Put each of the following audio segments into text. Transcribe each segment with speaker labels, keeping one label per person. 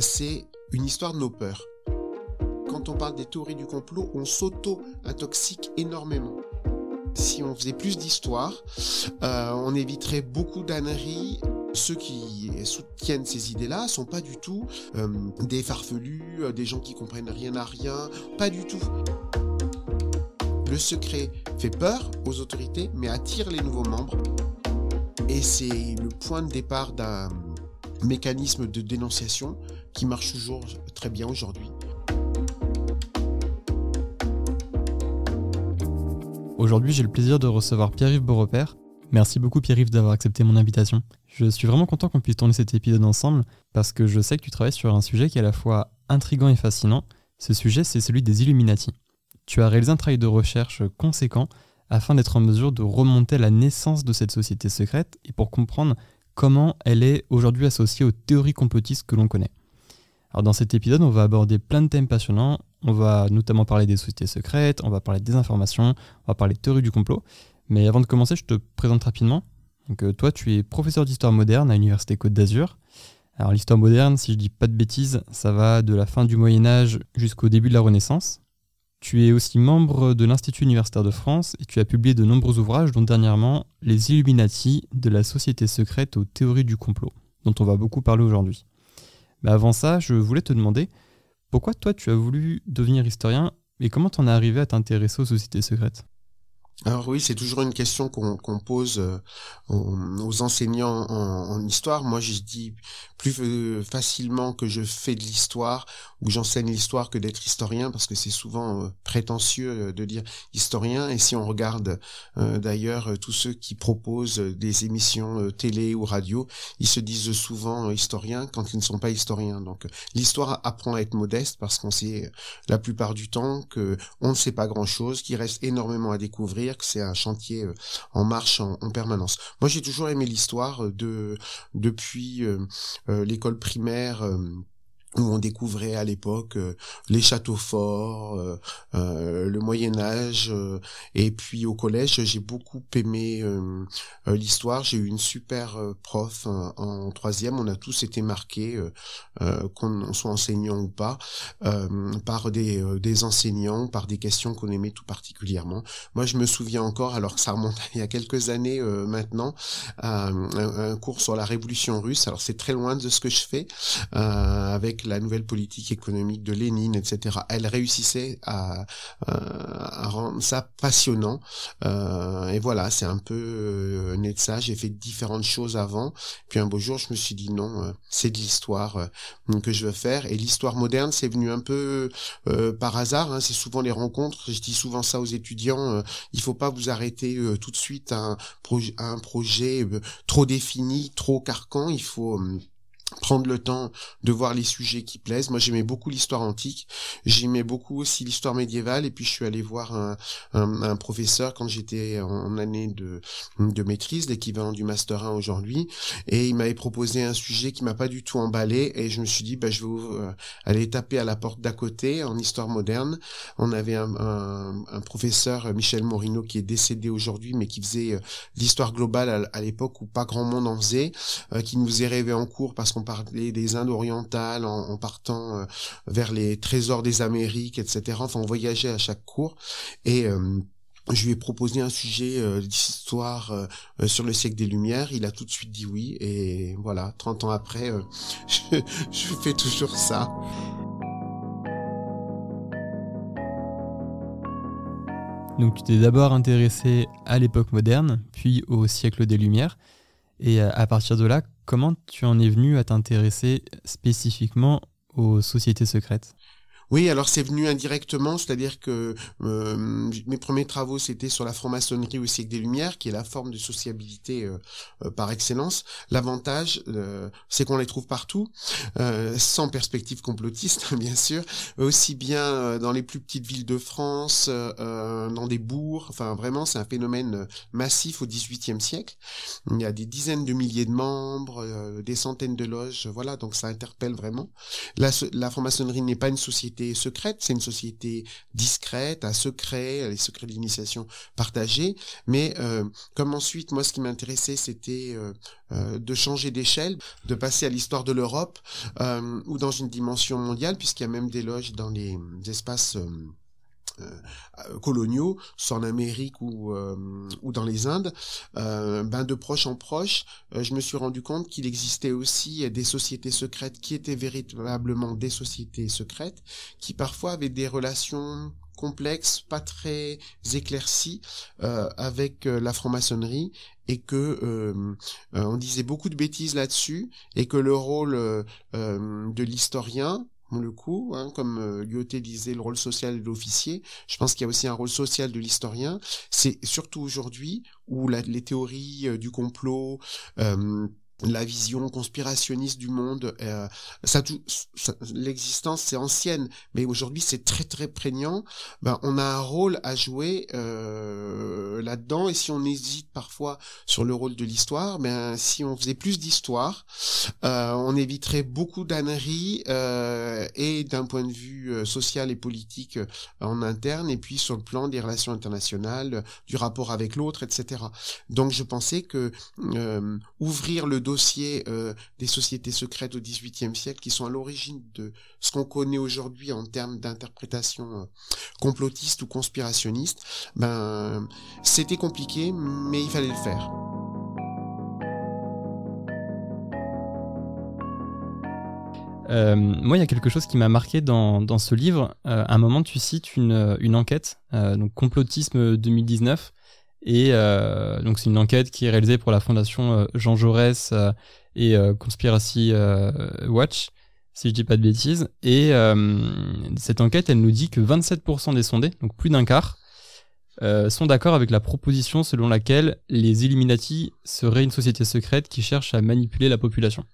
Speaker 1: c'est une histoire de nos peurs. Quand on parle des théories du complot, on s'auto-intoxique énormément. Si on faisait plus d'histoire, euh, on éviterait beaucoup d'âneries. Ceux qui soutiennent ces idées-là sont pas du tout euh, des farfelus, euh, des gens qui comprennent rien à rien, pas du tout. Le secret fait peur aux autorités, mais attire les nouveaux membres. Et c'est le point de départ d'un mécanisme de dénonciation qui marche toujours très bien aujourd'hui.
Speaker 2: Aujourd'hui, j'ai le plaisir de recevoir Pierre-Yves Beaurepaire. Merci beaucoup Pierre-Yves d'avoir accepté mon invitation. Je suis vraiment content qu'on puisse tourner cet épisode ensemble parce que je sais que tu travailles sur un sujet qui est à la fois intrigant et fascinant. Ce sujet, c'est celui des Illuminati. Tu as réalisé un travail de recherche conséquent afin d'être en mesure de remonter la naissance de cette société secrète et pour comprendre comment elle est aujourd'hui associée aux théories complotistes que l'on connaît. Alors dans cet épisode, on va aborder plein de thèmes passionnants. On va notamment parler des sociétés secrètes, on va parler des informations, on va parler de théorie du complot. Mais avant de commencer, je te présente rapidement. Donc, euh, toi, tu es professeur d'histoire moderne à l'Université Côte d'Azur. Alors l'histoire moderne, si je dis pas de bêtises, ça va de la fin du Moyen Âge jusqu'au début de la Renaissance. Tu es aussi membre de l'Institut universitaire de France et tu as publié de nombreux ouvrages, dont dernièrement Les Illuminati de la société secrète aux théories du complot, dont on va beaucoup parler aujourd'hui. Mais avant ça, je voulais te demander pourquoi toi tu as voulu devenir historien et comment t'en es arrivé à t'intéresser aux sociétés secrètes?
Speaker 1: Alors oui, c'est toujours une question qu'on pose euh, aux, enseignants en, histoire. Moi, je dis plus euh, facilement que je fais de l'histoire ou j'enseigne l'histoire que d'être historien, parce que c'est souvent euh, prétentieux de dire historien. Et si on regarde d'ailleurs tous ceux qui proposent des émissions télé ou radio, ils se disent souvent historiens quand ils ne sont pas historiens. Donc l'histoire apprend à être modeste parce qu'on sait la plupart du temps que on ne sait pas grand-chose, qu'il reste énormément à découvrir que c'est un chantier euh, en marche en, permanence. Moi, j'ai toujours aimé l'histoire euh, de depuis euh, l'école primaire où on découvrait à l'époque euh, les châteaux forts, euh, euh, le Moyen Âge, et puis au collège j'ai beaucoup aimé l'histoire. J'ai eu une super prof en, troisième. On a tous été marqués, qu'on soit enseignant ou pas, par des, enseignants, par des questions qu'on aimait tout particulièrement. Moi je me souviens encore, alors que ça remonte il y a quelques années maintenant, un, un, cours sur la Révolution russe. Alors c'est très loin de ce que je fais avec la nouvelle politique économique de Lénine, etc. Elle réussissait à, à rendre ça passionnant. Euh, et voilà, c'est un peu euh, né de ça. J'ai fait différentes choses avant. Puis un beau jour, je me suis dit non, euh, c'est de l'histoire euh, que je veux faire. Et l'histoire moderne, c'est venu un peu par hasard. Hein. C'est souvent les rencontres. Je dis souvent ça aux étudiants. il faut pas vous arrêter tout de suite à un projet trop défini, trop carcan. Il faut prendre le temps de voir les sujets qui plaisent. Moi, j'aimais beaucoup l'histoire antique. J'aimais beaucoup aussi l'histoire médiévale. Et puis, je suis allé voir un, un, professeur quand j'étais en année de, de maîtrise, l'équivalent du master 1 aujourd'hui. Et il m'avait proposé un sujet qui m'a pas du tout emballé. Et je me suis dit, bah, je vais euh, aller taper à la porte d'à côté en histoire moderne. On avait un, un, professeur, Michel Morino, qui est décédé aujourd'hui, mais qui faisait euh, l'histoire globale à, l'époque où pas grand monde en faisait, euh, qui nous faisait rêver en cours parce qu'on on parlait des Indes orientales en, partant euh, vers les trésors des Amériques, etc. Enfin, on voyageait à chaque cours et euh, je lui ai proposé un sujet euh, d'histoire sur le siècle des Lumières. Il a tout de suite dit oui. Et voilà, 30 ans après, je, fais toujours ça.
Speaker 2: Donc tu t'es d'abord intéressé à l'époque moderne, puis au siècle des Lumières. Et à partir de là, comment tu en es venu à t'intéresser spécifiquement aux sociétés secrètes?
Speaker 1: Oui, alors c'est venu indirectement, c'est-à-dire que euh, mes premiers travaux c'était sur la franc-maçonnerie au siècle des Lumières, qui est la forme de sociabilité euh, euh, par excellence. L'avantage, c'est qu'on les trouve partout, sans perspective complotiste bien sûr, aussi bien dans les plus petites villes de France, dans des bourgs. Enfin, vraiment, c'est un phénomène massif au XVIIIe siècle. Il y a des dizaines de milliers de membres, des centaines de loges, voilà, donc ça interpelle vraiment. La, la franc-maçonnerie n'est pas une société secrète, c'est une société discrète, à secret, les secrets de l'initiation partagés. Mais comme ensuite, moi, ce qui m'intéressait, c'était de changer d'échelle, de passer à l'histoire de l'Europe ou dans une dimension mondiale, puisqu'il y a même des loges dans les espaces euh, coloniaux, soit en Amérique ou, euh, ou dans les Indes, euh, ben de proche en proche, je me suis rendu compte qu'il existait aussi des sociétés secrètes qui étaient véritablement des sociétés secrètes, qui parfois avaient des relations complexes, pas très éclaircies avec la franc-maçonnerie et que on disait beaucoup de bêtises là-dessus et que le rôle de l'historien le coup, hein, comme euh, disait le rôle social de l'officier, je pense qu'il y a aussi un rôle social de l'historien. C'est surtout aujourd'hui où les théories euh, du complot, euh, la vision conspirationniste du monde, euh, ça, l'existence c'est ancienne, mais aujourd'hui c'est très très prégnant. Ben on a un rôle à jouer euh, là-dedans, et si on hésite parfois sur le rôle de l'histoire, ben si on faisait plus d'histoire, euh, on éviterait beaucoup d'âneries et d'un point de vue social et politique en interne, et puis sur le plan des relations internationales, du rapport avec l'autre, etc. Donc je pensais que ouvrir le dossier euh, des sociétés secrètes au XVIIIe siècle qui sont à l'origine de ce qu'on connaît aujourd'hui en termes d'interprétation euh, complotiste ou conspirationniste, ben c'était compliqué, mais il fallait le faire.
Speaker 2: Euh, moi, il y a quelque chose qui m'a marqué dans, dans, ce livre. à un moment, tu cites une, une enquête, donc complotisme 2019, et euh, donc c'est une enquête qui est réalisée pour la fondation euh, Jean Jaurès euh, et Conspiracy Watch, si je dis pas de bêtises. Et cette enquête, elle nous dit que 27% des sondés, donc plus d'un quart, sont d'accord avec la proposition selon laquelle les Illuminati seraient une société secrète qui cherche à manipuler la population.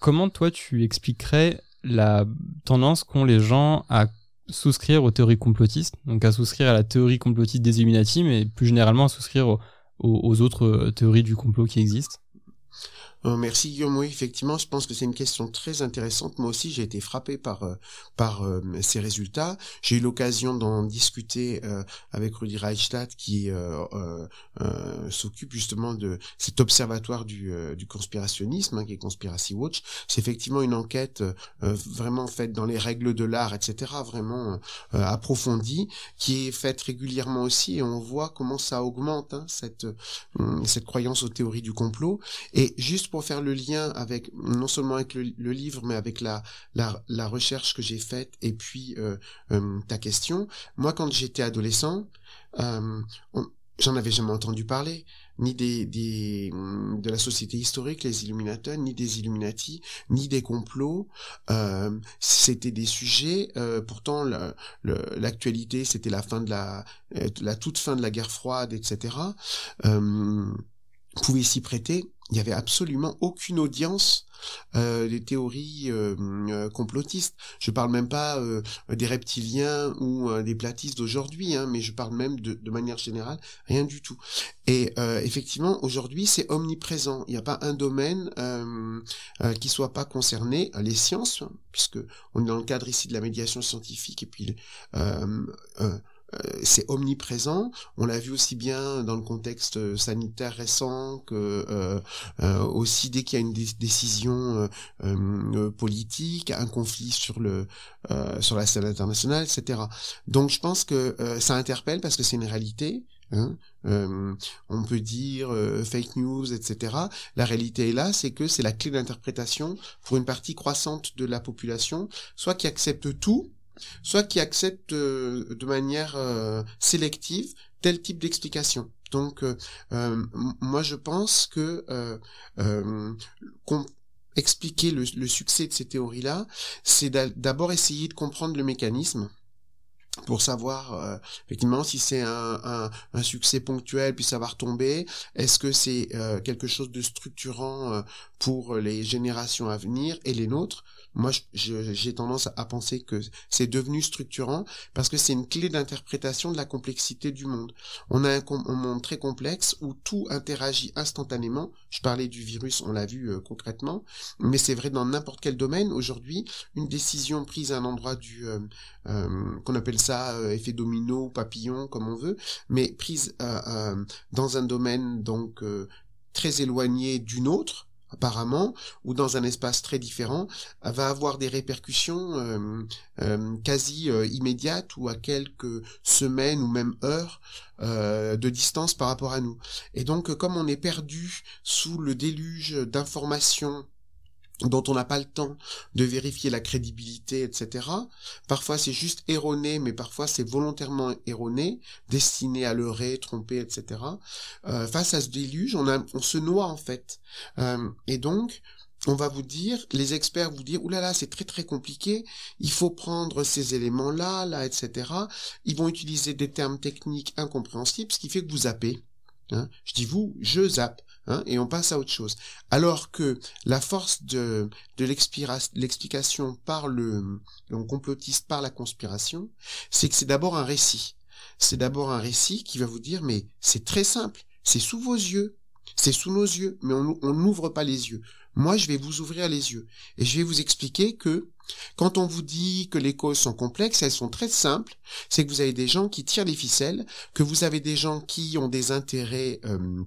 Speaker 2: Comment toi tu expliquerais la tendance qu'ont les gens à souscrire aux théories complotistes, donc à souscrire à la théorie complotiste des Illuminati, mais plus généralement à souscrire aux autres théories du complot qui existent
Speaker 1: euh, merci Guillaume. Oui, effectivement, je pense que c'est une question très intéressante. Moi aussi, j'ai été frappé par euh, par euh, ces résultats. J'ai eu l'occasion d'en discuter avec Rudy Reichstadt, qui s'occupe justement de cet observatoire du, du conspirationnisme, hein, qui est Conspiracy Watch. C'est effectivement une enquête vraiment faite dans les règles de l'art, etc., vraiment approfondie, qui est faite régulièrement aussi, et on voit comment ça augmente hein, cette cette croyance aux théories du complot. Et juste pour faire le lien avec non seulement avec le, livre, mais avec la, la, recherche que j'ai faite et puis euh, euh, ta question. Moi, quand j'étais adolescent, euh, j'en avais jamais entendu parler, ni des, des de la société historique, les Illuminateurs, ni des Illuminati, ni des complots. c'était des sujets. pourtant, l'actualité, c'était la fin de la, la toute fin de la guerre froide, etc. Pouvait s'y prêter il n'y avait absolument aucune audience euh, des théories euh, euh, complotistes. Je parle même pas des reptiliens ou des platistes d'aujourd'hui, hein, mais je parle même de, manière générale, rien du tout. Et effectivement, aujourd'hui, c'est omniprésent. Il n'y a pas un domaine qui soit pas concerné. Les sciences, hein, puisque on est dans le cadre ici de la médiation scientifique, et puis c'est omniprésent. On l'a vu aussi bien dans le contexte euh, sanitaire récent que euh, aussi dès qu'il y a une décision politique, un conflit sur le sur la scène internationale, etc. Donc je pense que ça interpelle parce que c'est une réalité. Hein. on peut dire fake news, etc. La réalité est là, c'est que c'est la clé d'interprétation pour une partie croissante de la population, soit qui accepte tout, soit qui acceptent euh, de manière euh, sélective tel type d'explication. Donc, euh, moi, je pense que expliquer le, succès de ces théories-là, c'est d'abord essayer de comprendre le mécanisme pour savoir effectivement si c'est un, succès ponctuel puis ça va retomber est-ce que c'est quelque chose de structurant pour les générations à venir et les nôtres. Moi, j'ai tendance à penser que c'est devenu structurant parce que c'est une clé d'interprétation de la complexité du monde. On a un, monde très complexe où tout interagit instantanément. Je parlais du virus, on l'a vu euh, concrètement, mais c'est vrai dans n'importe quel domaine. Aujourd'hui, une décision prise à un endroit du euh, euh, qu'on appelle ça effet domino, papillon, comme on veut, mais prise dans un domaine donc très éloigné d'une autre, apparemment, ou dans un espace très différent, va avoir des répercussions euh, euh, quasi euh, immédiates ou à quelques semaines ou même heures de distance par rapport à nous. Et donc, comme on est perdu sous le déluge d'informations dont on n'a pas le temps de vérifier la crédibilité, etc. Parfois c'est juste erroné, mais parfois c'est volontairement erroné, destiné à leurrer, tromper, etc. Euh, face à ce déluge, on, se noie en fait. Euh, et donc, on va vous dire, les experts vous dire, oulala, c'est très très compliqué, il faut prendre ces éléments-là, là, etc. Ils vont utiliser des termes techniques incompréhensibles, ce qui fait que vous zappez. Hein. Je dis vous, je zappe. Hein, et on passe à autre chose. Alors que la force de, l'explication par le, le complotiste, par la conspiration, c'est que c'est d'abord un récit. C'est d'abord un récit qui va vous dire, mais c'est très simple, c'est sous vos yeux, c'est sous nos yeux, mais on n'ouvre pas les yeux. Moi, je vais vous ouvrir les yeux. Et je vais vous expliquer que quand on vous dit que les causes sont complexes, elles sont très simples. C'est que vous avez des gens qui tirent les ficelles, que vous avez des gens qui ont des intérêts euh,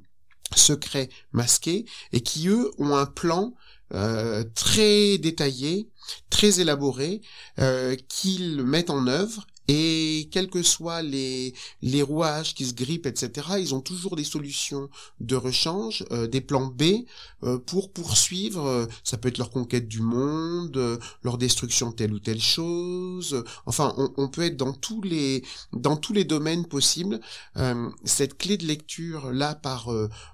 Speaker 1: secrets masqués et qui eux ont un plan euh, très détaillé, très élaboré, euh, qu'ils mettent en œuvre et quels que soient les, rouages qui se grippent, etc., ils ont toujours des solutions de rechange, euh, des plans B euh, pour poursuivre. Euh, ça peut être leur conquête du monde, leur destruction de telle ou telle chose. Enfin, on, on, peut être dans tous les dans tous les domaines possibles. cette clé de lecture là par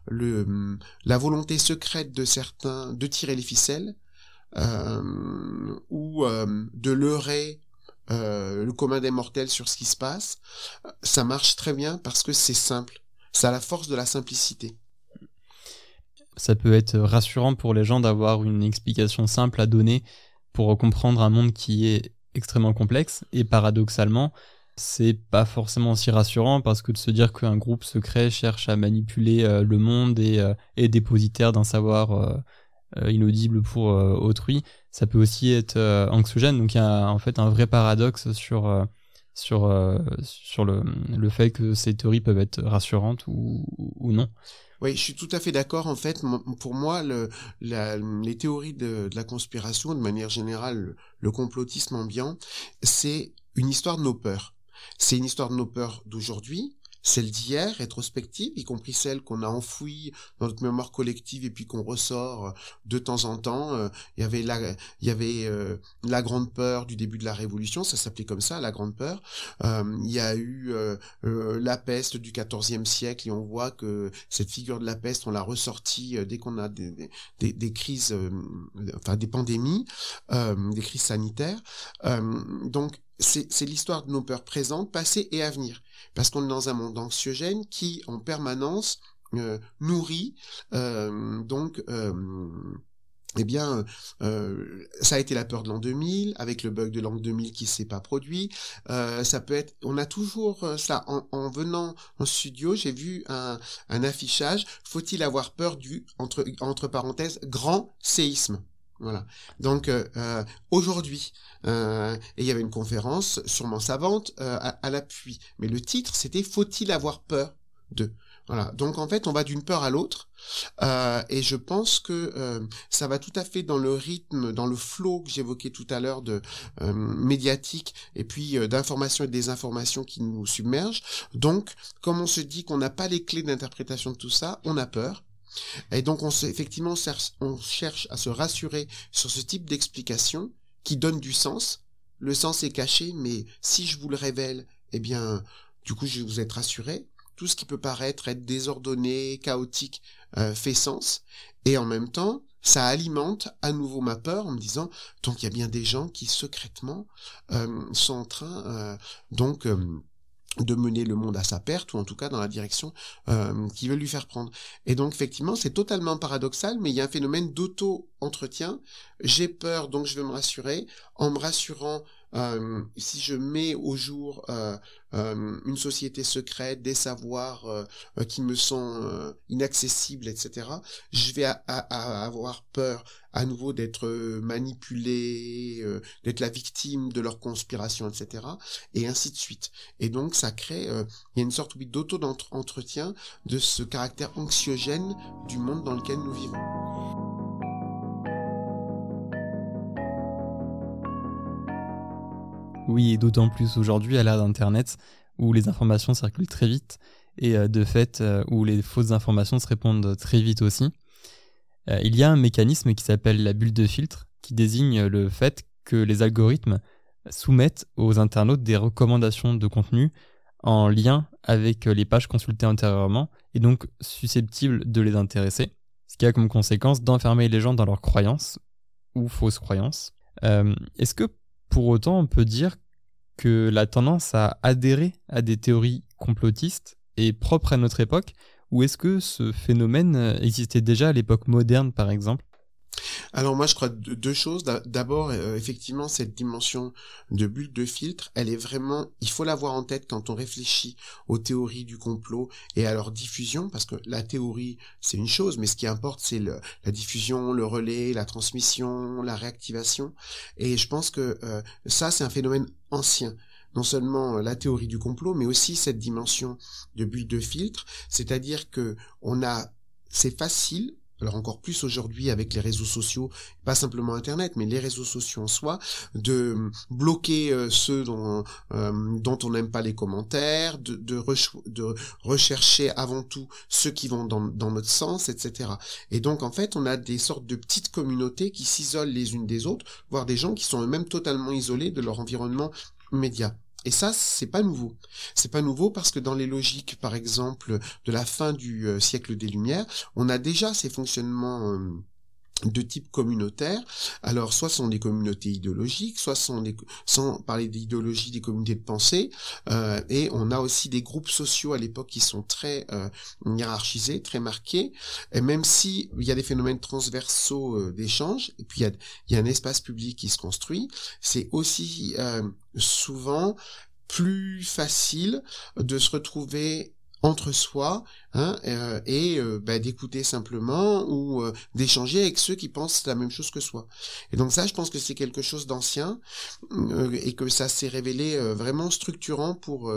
Speaker 1: le la volonté secrète de certains de tirer les ficelles. ou de leurrer euh, le commun des mortels sur ce qui se passe, ça marche très bien parce que c'est simple. Ça a la force de la simplicité.
Speaker 2: Ça peut être rassurant pour les gens d'avoir une explication simple à donner pour comprendre un monde qui est extrêmement complexe et paradoxalement, c'est pas forcément aussi rassurant parce que de se dire qu'un groupe secret cherche à manipuler euh, le monde et euh, est dépositaire d'un savoir inaudible pour autrui, ça peut aussi être euh, anxiogène. Donc il y a en fait un vrai paradoxe sur, euh, sur, euh, sur le, le, fait que ces théories peuvent être rassurantes ou, ou non.
Speaker 1: Oui, je suis tout à fait d'accord. En fait, pour moi, les théories de, de, la conspiration, de manière générale, le complotisme ambiant, c'est une histoire de nos peurs. C'est une histoire de nos peurs d'aujourd'hui, celles d'hier, rétrospectives, y compris celles qu'on a enfouies dans notre mémoire collective et puis qu'on ressort euh, de temps en temps. Euh, il y avait la, il y avait euh, la grande peur du début de la Révolution, ça s'appelait comme ça, la grande peur. il y a eu la peste du XIVe siècle et on voit que cette figure de la peste, on l'a ressortie dès qu'on a des, crises, enfin des pandémies, des crises sanitaires. C'est l'histoire de nos peurs présentes, passées et à venir. Parce qu'on est dans un monde anxiogène qui, en permanence, euh, nourrit euh, donc euh, eh bien, ça a été la peur de l'an 2000, avec le bug de l'an 2000 qui s'est pas produit. ça peut être, on a toujours ça. En, venant en studio, j'ai vu un, affichage. Faut-il avoir peur du entre parenthèses grand séisme? Voilà. Donc euh, euh, aujourd'hui, euh, il y avait une conférence sûrement savante à, l'appui, mais le titre c'était Faut-il avoir peur de? Voilà. Donc en fait, on va d'une peur à l'autre, et je pense que ça va tout à fait dans le rythme, dans le flot que j'évoquais tout à l'heure de médiatique et puis d'informations et de désinformations qui nous submergent. Donc, comme on se dit qu'on n'a pas les clés d'interprétation de tout ça, on a peur. Et donc, on effectivement, on cherche à se rassurer sur ce type d'explication qui donne du sens. Le sens est caché, mais si je vous le révèle, eh bien, du coup, je vais vous être rassuré. Tout ce qui peut paraître être désordonné, chaotique, euh, fait sens. Et en même temps, ça alimente à nouveau ma peur en me disant, donc il y a bien des gens qui secrètement euh, sont en train, euh, donc, de mener le monde à sa perte ou en tout cas dans la direction euh, qu'il veut lui faire prendre. Et donc effectivement c'est totalement paradoxal mais il y a un phénomène d'auto-entretien. J'ai peur donc je veux me rassurer. En me rassurant si je mets au jour une société secrète, des savoirs qui me sont inaccessibles, etc., je vais avoir peur à nouveau d'être manipulé, d'être la victime de leur conspiration, etc., et ainsi de suite. Et donc ça crée, il y a une sorte d'auto-entretien de ce caractère anxiogène du monde dans lequel nous vivons.
Speaker 2: Oui, et d'autant plus aujourd'hui à l'ère d'Internet, où les informations circulent très vite, et euh, de fait, euh, où les fausses informations se répondent très vite aussi. Euh, il y a un mécanisme qui s'appelle la bulle de filtre, qui désigne le fait que les algorithmes soumettent aux internautes des recommandations de contenu en lien avec les pages consultées antérieurement, et donc susceptibles de les intéresser, ce qui a comme conséquence d'enfermer les gens dans leurs croyances, ou fausses croyances. Est-ce que pour autant, on peut dire que la tendance à adhérer à des théories complotistes est propre à notre époque, ou est-ce que ce phénomène existait déjà à l'époque moderne, par exemple?
Speaker 1: Alors moi je crois deux choses. D'abord, euh, effectivement, cette dimension de bulle de filtre, elle est vraiment, il faut l'avoir en tête quand on réfléchit aux théories du complot et à leur diffusion, parce que la théorie c'est une chose, mais ce qui importe c'est la diffusion, le relais, la transmission, la réactivation. Et je pense que euh, ça c'est un phénomène ancien non seulement euh, la théorie du complot, mais aussi cette dimension de bulle de filtre, c'est-à-dire que on a, c'est facile alors encore plus aujourd'hui avec les réseaux sociaux, pas simplement Internet, mais les réseaux sociaux en soi, de bloquer euh, ceux dont, euh, dont on n'aime pas les commentaires, de, rechercher avant tout ceux qui vont dans notre sens, etc. Et donc en fait, on a des sortes de petites communautés qui s'isolent les unes des autres, voire des gens qui sont eux-mêmes totalement isolés de leur environnement média. Et ça, c'est pas nouveau. C'est pas nouveau parce que dans les logiques, par exemple, de la fin du euh, siècle des Lumières, on a déjà ces fonctionnements euh, de type communautaire. Alors, soit sont des communautés idéologiques, soit sont des, sans parler d'idéologie, des communautés de pensée. Euh, et on a aussi des groupes sociaux à l'époque qui sont très hiérarchisés, très marqués. Et même si il y a des phénomènes transversaux d'échange, et puis il y, a, il y, a, un espace public qui se construit, c'est aussi souvent plus facile de se retrouver entre soi hein, euh, et euh, bah, d'écouter simplement ou euh, d'échanger avec ceux qui pensent la même chose que soi. Et donc ça, je pense que c'est quelque chose d'ancien et que ça s'est révélé vraiment structurant pour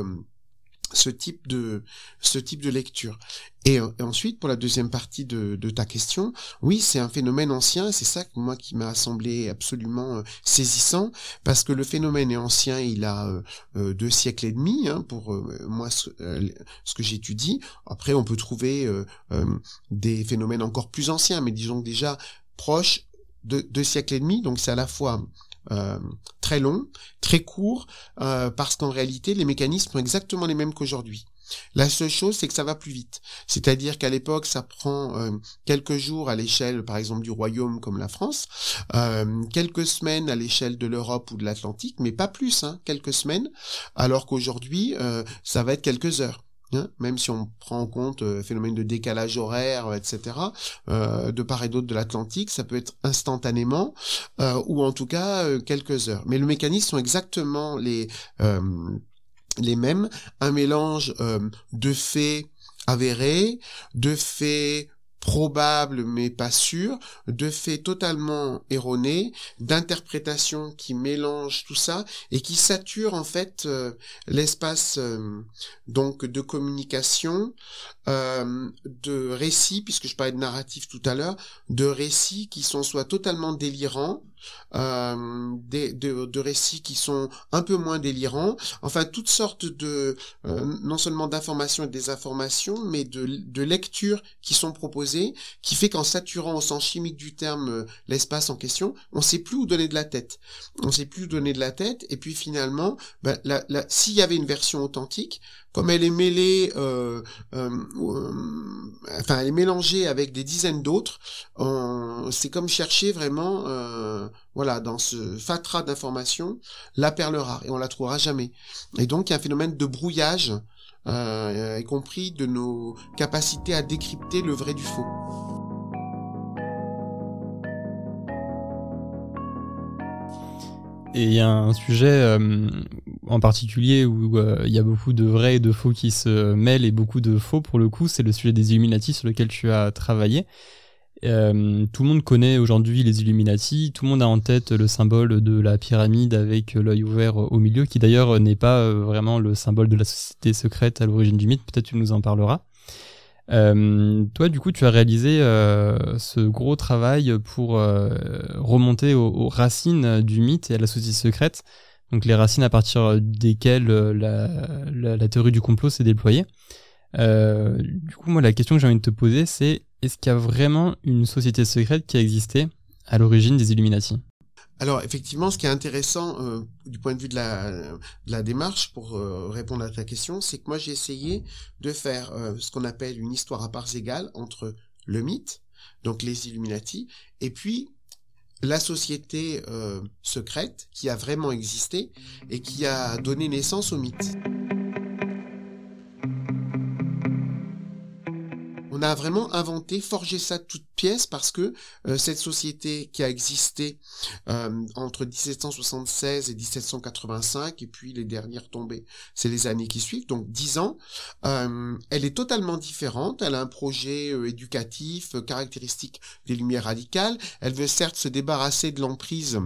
Speaker 1: ce type de ce type de lecture. Et, ensuite, pour la deuxième partie de, de ta question, oui, c'est un phénomène ancien, c'est ça que moi qui m'a semblé absolument euh, saisissant, parce que le phénomène est ancien, il a euh, euh, deux siècles et demi, hein, pour moi ce, ce que j'étudie. Après, on peut trouver des phénomènes encore plus anciens, mais disons déjà proches de deux siècles et demi, donc c'est à la fois euh, très long, très court, euh, parce qu'en réalité, les mécanismes sont exactement les mêmes qu'aujourd'hui. La seule chose, c'est que ça va plus vite. C'est-à-dire qu'à l'époque, ça prend euh, quelques jours à l'échelle, par exemple, du royaume comme la France, quelques semaines à l'échelle de l'Europe ou de l'Atlantique, mais pas plus, hein, quelques semaines, alors qu'aujourd'hui, ça va être quelques heures. Hein, même si on prend en compte euh, phénomène de décalage horaire, etc., euh, de part et d'autre de l'Atlantique, ça peut être instantanément euh, ou en tout cas euh, quelques heures. Mais le mécanisme sont exactement les mêmes, un mélange de faits avérés, de faits probable mais pas sûr, de faits totalement erronés, d'interprétations qui mélangent tout ça et qui saturent en fait euh, l'espace euh, donc de communication, euh, de récits, puisque je parlais de narratif tout à l'heure, de récits qui sont soit totalement délirants, euh, des, de, de, récits qui sont un peu moins délirants, enfin toutes sortes de euh, non seulement d'informations et des informations, mais de, de lectures qui sont proposées, qui fait qu'en saturant au sens chimique du terme euh, l'espace en question, on sait plus où donner de la tête. On sait plus où donner de la tête, et puis finalement, ben, la, la, s'il y avait une version authentique, comme elle est mêlée, euh, euh, enfin elle est mélangée avec des dizaines d'autres, c'est comme chercher vraiment euh, voilà, dans ce fatras d'informations, la perle et on la trouvera jamais. Et donc il y a un phénomène de brouillage, euh, y compris de nos capacités à décrypter le vrai du faux.
Speaker 2: Et il y a un sujet euh, en particulier où euh, il y a beaucoup de vrais et de faux qui se mêlent et beaucoup de faux pour le coup, c'est le sujet des Illuminati sur lequel tu as travaillé. Euh, tout le monde connaît aujourd'hui les Illuminati, tout le monde a en tête le symbole de la pyramide avec l'œil ouvert au milieu, qui d'ailleurs n'est pas vraiment le symbole de la société secrète à l'origine du mythe, peut-être tu nous en parleras. Euh, toi, du coup, tu as réalisé euh, ce gros travail pour euh, remonter aux, racines du mythe et à la société secrète, donc les racines à partir desquelles la, la, théorie du complot s'est déployée. du coup, moi, la question que j'ai envie de te poser, c'est est-ce qu'il y a vraiment une société secrète qui a existé à l'origine des Illuminati?
Speaker 1: Alors effectivement, ce qui est intéressant euh, du point de vue de la, démarche pour euh, répondre à ta question, c'est que moi j'ai essayé de faire euh, ce qu'on appelle une histoire à parts égales entre le mythe, donc les Illuminati, et puis la société secrète qui a vraiment existé et qui a donné naissance au mythe. A vraiment inventé, forgé ça de toutes pièces parce que euh, cette société qui a existé euh, entre 1776 et 1785 et puis les dernières tombées, c'est les années qui suivent, donc 10 ans, euh, elle est totalement différente. Elle a un projet éducatif, caractéristique des Lumières radicales. Elle veut certes se débarrasser de l'emprise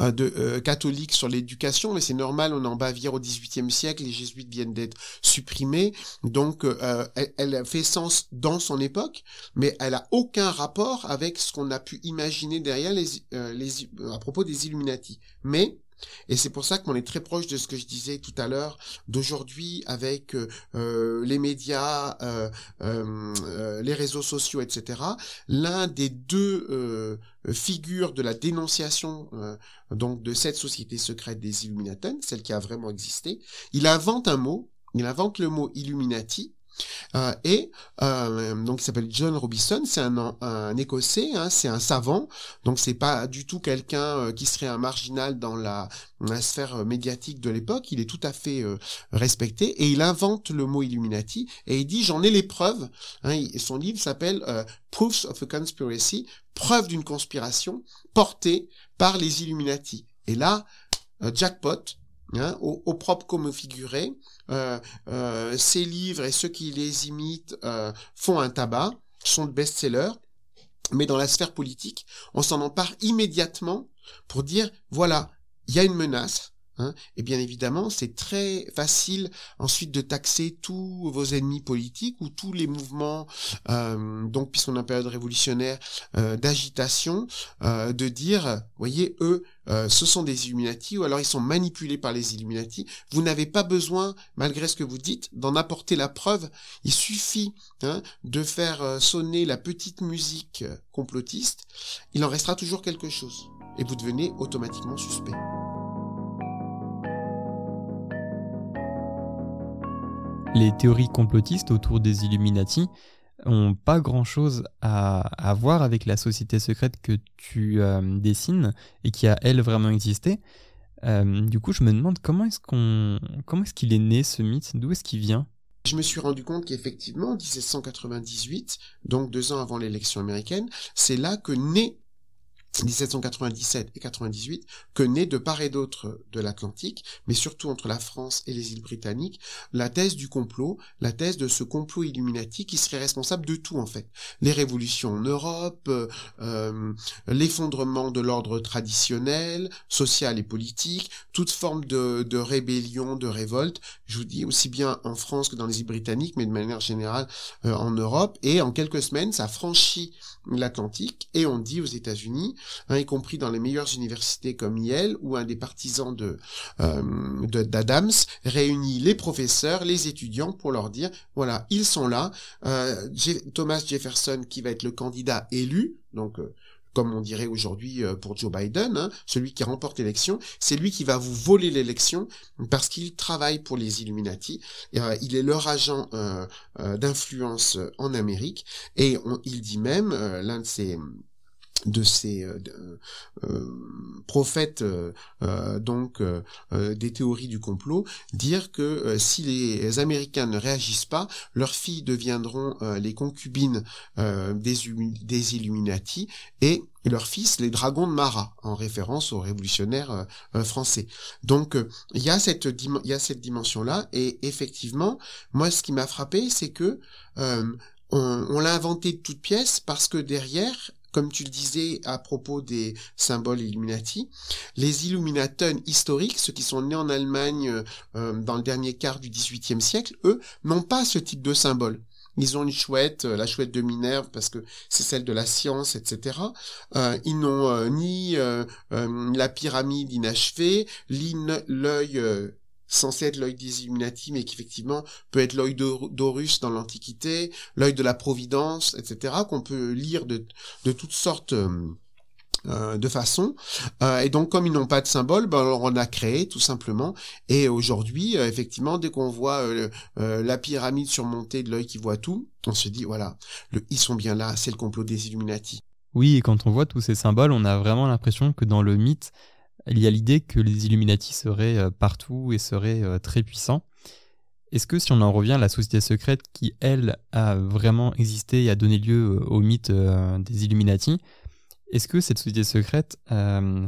Speaker 1: euh, de euh, catholiques sur l'éducation, mais c'est normal, on est en Bavière au XVIIIe siècle, les jésuites viennent d'être supprimés, donc euh, elle, fait sens dans son époque, mais elle a aucun rapport avec ce qu'on a pu imaginer derrière les à propos des Illuminati. Mais et c'est pour ça qu'on est très proche de ce que je disais tout à l'heure d'aujourd'hui avec euh, euh les médias, euh, les réseaux sociaux, etc. L'un des deux figures de la dénonciation donc de cette société secrète des Illuminati, celle qui a vraiment existé, il invente un mot, il invente le mot Illuminati euh, et euh, donc il s'appelle John Robinson, c'est un, écossais, hein, c'est un savant, donc c'est pas du tout quelqu'un euh, qui serait un marginal dans la, la sphère médiatique de l'époque, il est tout à fait respecté et il invente le mot Illuminati et il dit j'en ai les preuves. Hein, son livre s'appelle Proofs of a Conspiracy, preuve d'une conspiration portée par les Illuminati. Et là, jackpot, Hein, au, propre comme figuré. Euh, euh, ces livres et ceux qui les imitent euh, font un tabac, sont de best-sellers, mais dans la sphère politique, on s'en empare immédiatement pour dire, voilà, il y a une menace, Hein. et bien évidemment, c'est très facile ensuite de taxer tous vos ennemis politiques ou tous les mouvements, euh, donc puisqu'on est en période révolutionnaire, euh, d'agitation, euh, de dire, voyez, eux, ce sont des Illuminati ou alors ils sont manipulés par les Illuminati. Vous n'avez pas besoin, malgré ce que vous dites, d'en apporter la preuve. Il suffit hein, de faire sonner la petite musique complotiste. Il en restera toujours quelque chose et vous devenez automatiquement suspect.
Speaker 2: Les théories complotistes autour des Illuminati ont pas grand-chose à, voir avec la société secrète que tu euh, dessines et qui a elle vraiment existé. Euh, du coup, je me demande comment est-ce qu'on, comment est-ce qu'il est né ce mythe, d'où est-ce qu'il vient?
Speaker 1: Je me suis rendu compte qu'effectivement, en 1798, donc deux ans avant l'élection américaine, c'est là que naît 1797 et 98 que naît de part et d'autre de l'Atlantique, mais surtout entre la France et les îles britanniques, la thèse du complot, la thèse de ce complot illuminati qui serait responsable de tout en fait. Les révolutions en Europe, euh, l'effondrement de l'ordre traditionnel, social et politique, toute forme de, rébellion, de révolte, je vous dis aussi bien en France que dans les îles britanniques, mais de manière générale euh, en Europe, et en quelques semaines, ça franchit l'Atlantique, et on dit aux États-Unis, hein, y compris dans les meilleures universités comme Yale, où un des partisans de euh, d'Adams réunit les professeurs, les étudiants pour leur dire, voilà, ils sont là, euh, Thomas Jefferson qui va être le candidat élu, donc euh, comme on dirait aujourd'hui pour Joe Biden, hein, celui qui remporte l'élection, c'est lui qui va vous voler l'élection parce qu'il travaille pour les Illuminati. Il est leur agent d'influence en Amérique et il dit même, l'un de ses de ces euh, euh, prophètes donc des théories du complot dire que si les Américains ne réagissent pas, leurs filles deviendront les concubines des, Illuminati et leurs fils les dragons de Marat en référence aux révolutionnaires français. Donc il y a cette dimension là et effectivement moi ce qui m'a frappé c'est que on, on l'a inventé de toutes pièces parce que derrière comme tu le disais à propos des symboles Illuminati, les Illuminatons historiques, ceux qui sont nés en Allemagne euh, euh, dans le dernier quart du XVIIIe siècle, eux, n'ont pas ce type de symbole. Ils ont une chouette, euh, la chouette de Minerve, parce que c'est celle de la science, etc. ils n'ont ni la pyramide inachevée, ni l'œil censé être l'œil des Illuminati, mais qui effectivement peut être l'œil d'Horus dans l'Antiquité, l'œil de la Providence, etc., qu'on peut lire de, de toutes sortes euh, euh, de façons. Euh, et donc, comme ils n'ont pas de symbole, ben, on a créé tout simplement. Et aujourd'hui, effectivement, dès qu'on voit la pyramide surmontée de l'œil qui voit tout, on se dit, voilà, le, ils sont bien là, c'est le complot des Illuminati.
Speaker 2: Oui, et quand on voit tous ces symboles, on a vraiment l'impression que dans le mythe, il y a l'idée que les Illuminati seraient euh, partout et seraient euh, très puissants. Est-ce que si on en revient à la société secrète qui, elle, a vraiment existé et a donné lieu euh, au mythe des Illuminati, est-ce que cette société secrète,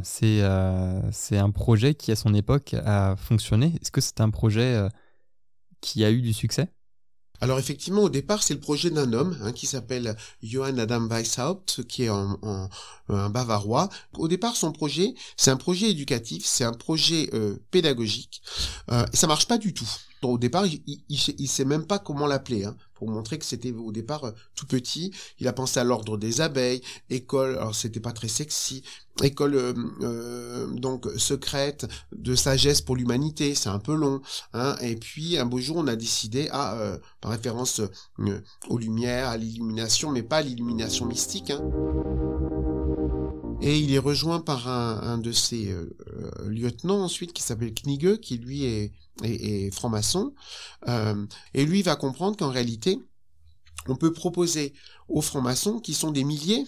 Speaker 2: c'est un projet qui, à son époque, a fonctionné? Est-ce que c'est un projet qui a eu du succès?
Speaker 1: Alors effectivement, au départ, c'est le projet d'un homme hein, qui s'appelle Johann Adam Weishaupt, qui est un, bavarois. Au départ, son projet, c'est un projet éducatif, c'est un projet euh, pédagogique. Euh, ça marche pas du tout. Au départ, il, il, sait même pas comment l'appeler. Hein pour montrer que c'était au départ euh, tout petit. Il a pensé à l'ordre des abeilles, école, alors c'était pas très sexy, école euh, euh, donc secrète de sagesse pour l'humanité, c'est un peu long. Hein, et puis un beau jour, on a décidé, à, par référence aux lumières, à l'illumination, mais pas à l'illumination mystique. Hein. Et il est rejoint par un, de ses lieutenants ensuite qui s'appelle Knigge, qui lui est franc-maçon. Euh, et lui va comprendre qu'en réalité, on peut proposer aux francs-maçons, qui sont des milliers,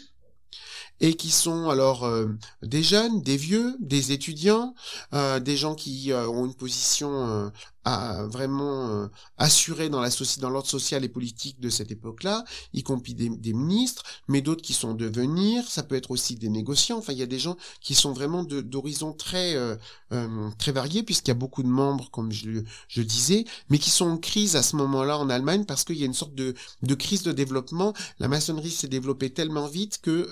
Speaker 1: et qui sont alors euh, des jeunes, des vieux, des étudiants, euh, des gens qui ont une position à vraiment euh, assuré dans l'ordre social et politique de cette époque-là, y compris des, ministres, mais d'autres qui sont de venir. Ça peut être aussi des négociants. Enfin, il y a des gens qui sont vraiment d'horizons très euh, euh, très variés, puisqu'il y a beaucoup de membres, comme je, je disais, mais qui sont en crise à ce moment-là en Allemagne parce qu'il y a une sorte de, crise de développement. La maçonnerie s'est développée tellement vite que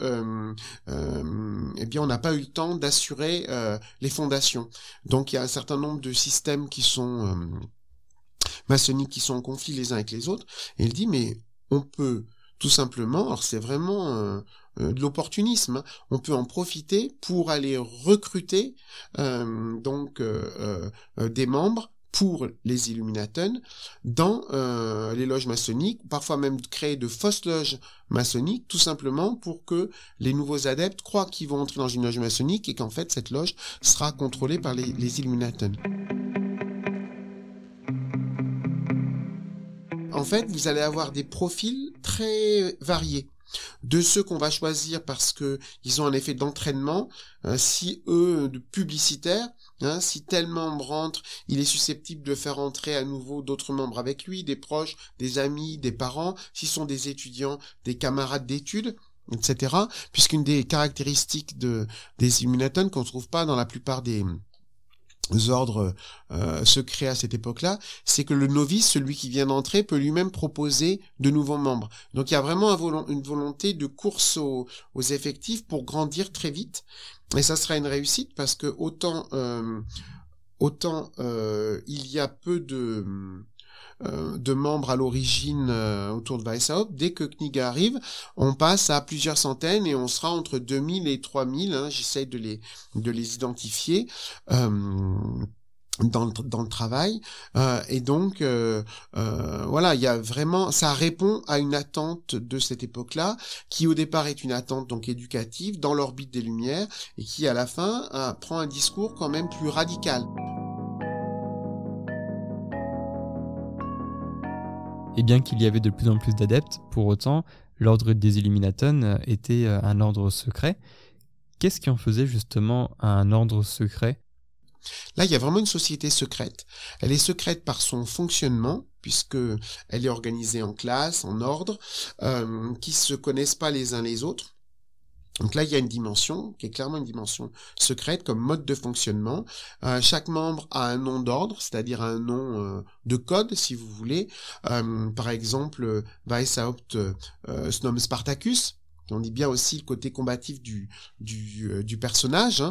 Speaker 1: eh bien on n'a pas eu le temps d'assurer les fondations. Donc il y a un certain nombre de systèmes qui sont maçonniques qui sont en conflit les uns avec les autres. Et il dit, mais on peut tout simplement, alors c'est vraiment euh, euh, de l'opportunisme, hein, on peut en profiter pour aller recruter euh, donc des membres pour les Illuminatons dans les loges maçonniques, parfois même créer de fausses loges maçonniques, tout simplement pour que les nouveaux adeptes croient qu'ils vont entrer dans une loge maçonnique et qu'en fait cette loge sera contrôlée par les, les Illuminatons. En fait, vous allez avoir des profils très variés de ceux qu'on va choisir parce que ils ont un effet d'entraînement, hein, si eux de publicitaires, hein, si tel membre rentre, il est susceptible de faire entrer à nouveau d'autres membres avec lui, des proches, des amis, des parents, s'ils sont des étudiants, des camarades d'études, etc. Puisqu'une des caractéristiques de, des Illuminatons qu'on ne trouve pas dans la plupart des, ordres euh, secrets à cette époque-là, c'est que le novice, celui qui vient d'entrer, peut lui-même proposer de nouveaux membres. Donc il y a vraiment une volonté de course aux, effectifs pour grandir très vite. Et ça sera une réussite parce que autant euh, autant euh, il y a peu de de membres à l'origine euh, autour de Weishaupt. Dès que Kniga arrive, on passe à plusieurs centaines et on sera entre 2000 et 3000. Hein, J'essaye de les, de les identifier. Euh, dans le, dans le travail et donc voilà il y a vraiment ça répond à une attente de cette époque-là qui au départ est une attente donc éducative dans l'orbite des lumières et qui à la fin prend un discours quand même plus radical.
Speaker 2: Et bien qu'il y avait de plus en plus d'adeptes, pour autant, l'ordre des Illuminatons était un ordre secret. Qu'est-ce qui en faisait justement un ordre secret?
Speaker 1: Là, il y a vraiment une société secrète. Elle est secrète par son fonctionnement, puisque elle est organisée en classes, en ordre, euh, qui se connaissent pas les uns les autres. Donc là, il y a une dimension qui est clairement une dimension secrète comme mode de fonctionnement. Euh, chaque membre a un nom d'ordre, c'est-à-dire un nom euh, de code, si vous voulez. Euh, par exemple, Weishaupt se Spartacus. On dit bien aussi le côté combatif du du, du personnage.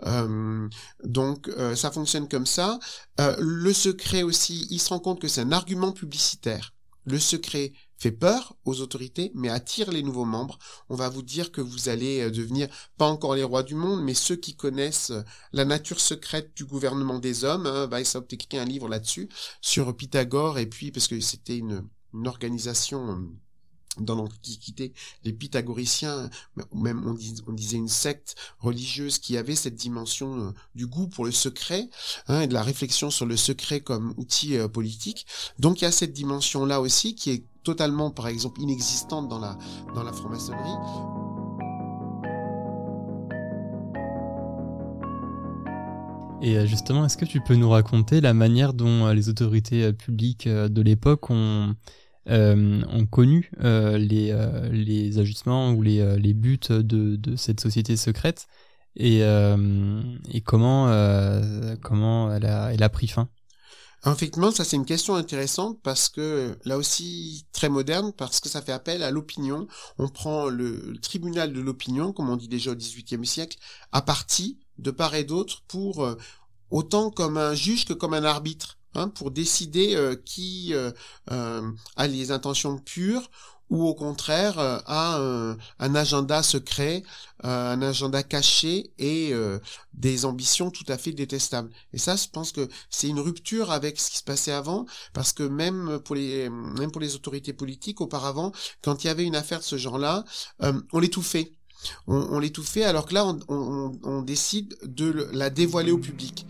Speaker 1: Hein. donc ça fonctionne comme ça. le secret aussi, il se rend compte que c'est un argument publicitaire. Le secret fait peur aux autorités, mais attire les nouveaux membres. On va vous dire que vous allez euh, devenir pas encore les rois du monde, mais ceux qui connaissent euh, la nature secrète du gouvernement des hommes. Hein, va écrit un livre là-dessus sur Pythagore et puis parce que c'était une, une organisation euh, dans l'Antiquité, les pythagoriciens, même on, on, disait une secte religieuse qui avait cette dimension euh, du goût pour le secret hein, et de la réflexion sur le secret comme outil euh, politique. Donc il y a cette dimension-là aussi qui est totalement, par exemple, inexistante dans la, dans la franc-maçonnerie.
Speaker 2: Et euh, justement, est-ce que tu peux nous raconter la manière dont les autorités publiques de l'époque ont euh, ont connu euh, les, euh, les ajustements ou les, les buts de, cette société secrète et, et comment, comment elle, a, elle a pris fin
Speaker 1: Effectivement, ça c'est une question intéressante parce que là aussi très moderne parce que ça fait appel à l'opinion. On prend le, tribunal de l'opinion, comme on dit déjà au XVIIIe siècle, à partie de part et d'autre pour autant comme un juge que comme un arbitre. Hein, pour décider euh, qui euh, euh, a les intentions pures ou au contraire a un, agenda secret, un agenda caché et des ambitions tout à fait détestables. Et ça, je pense que c'est une rupture avec ce qui se passait avant, parce que même pour les même pour les autorités politiques, auparavant, quand il y avait une affaire de ce genre-là, on l'étouffait. On, l'étouffait, alors que là, on décide de la dévoiler au public.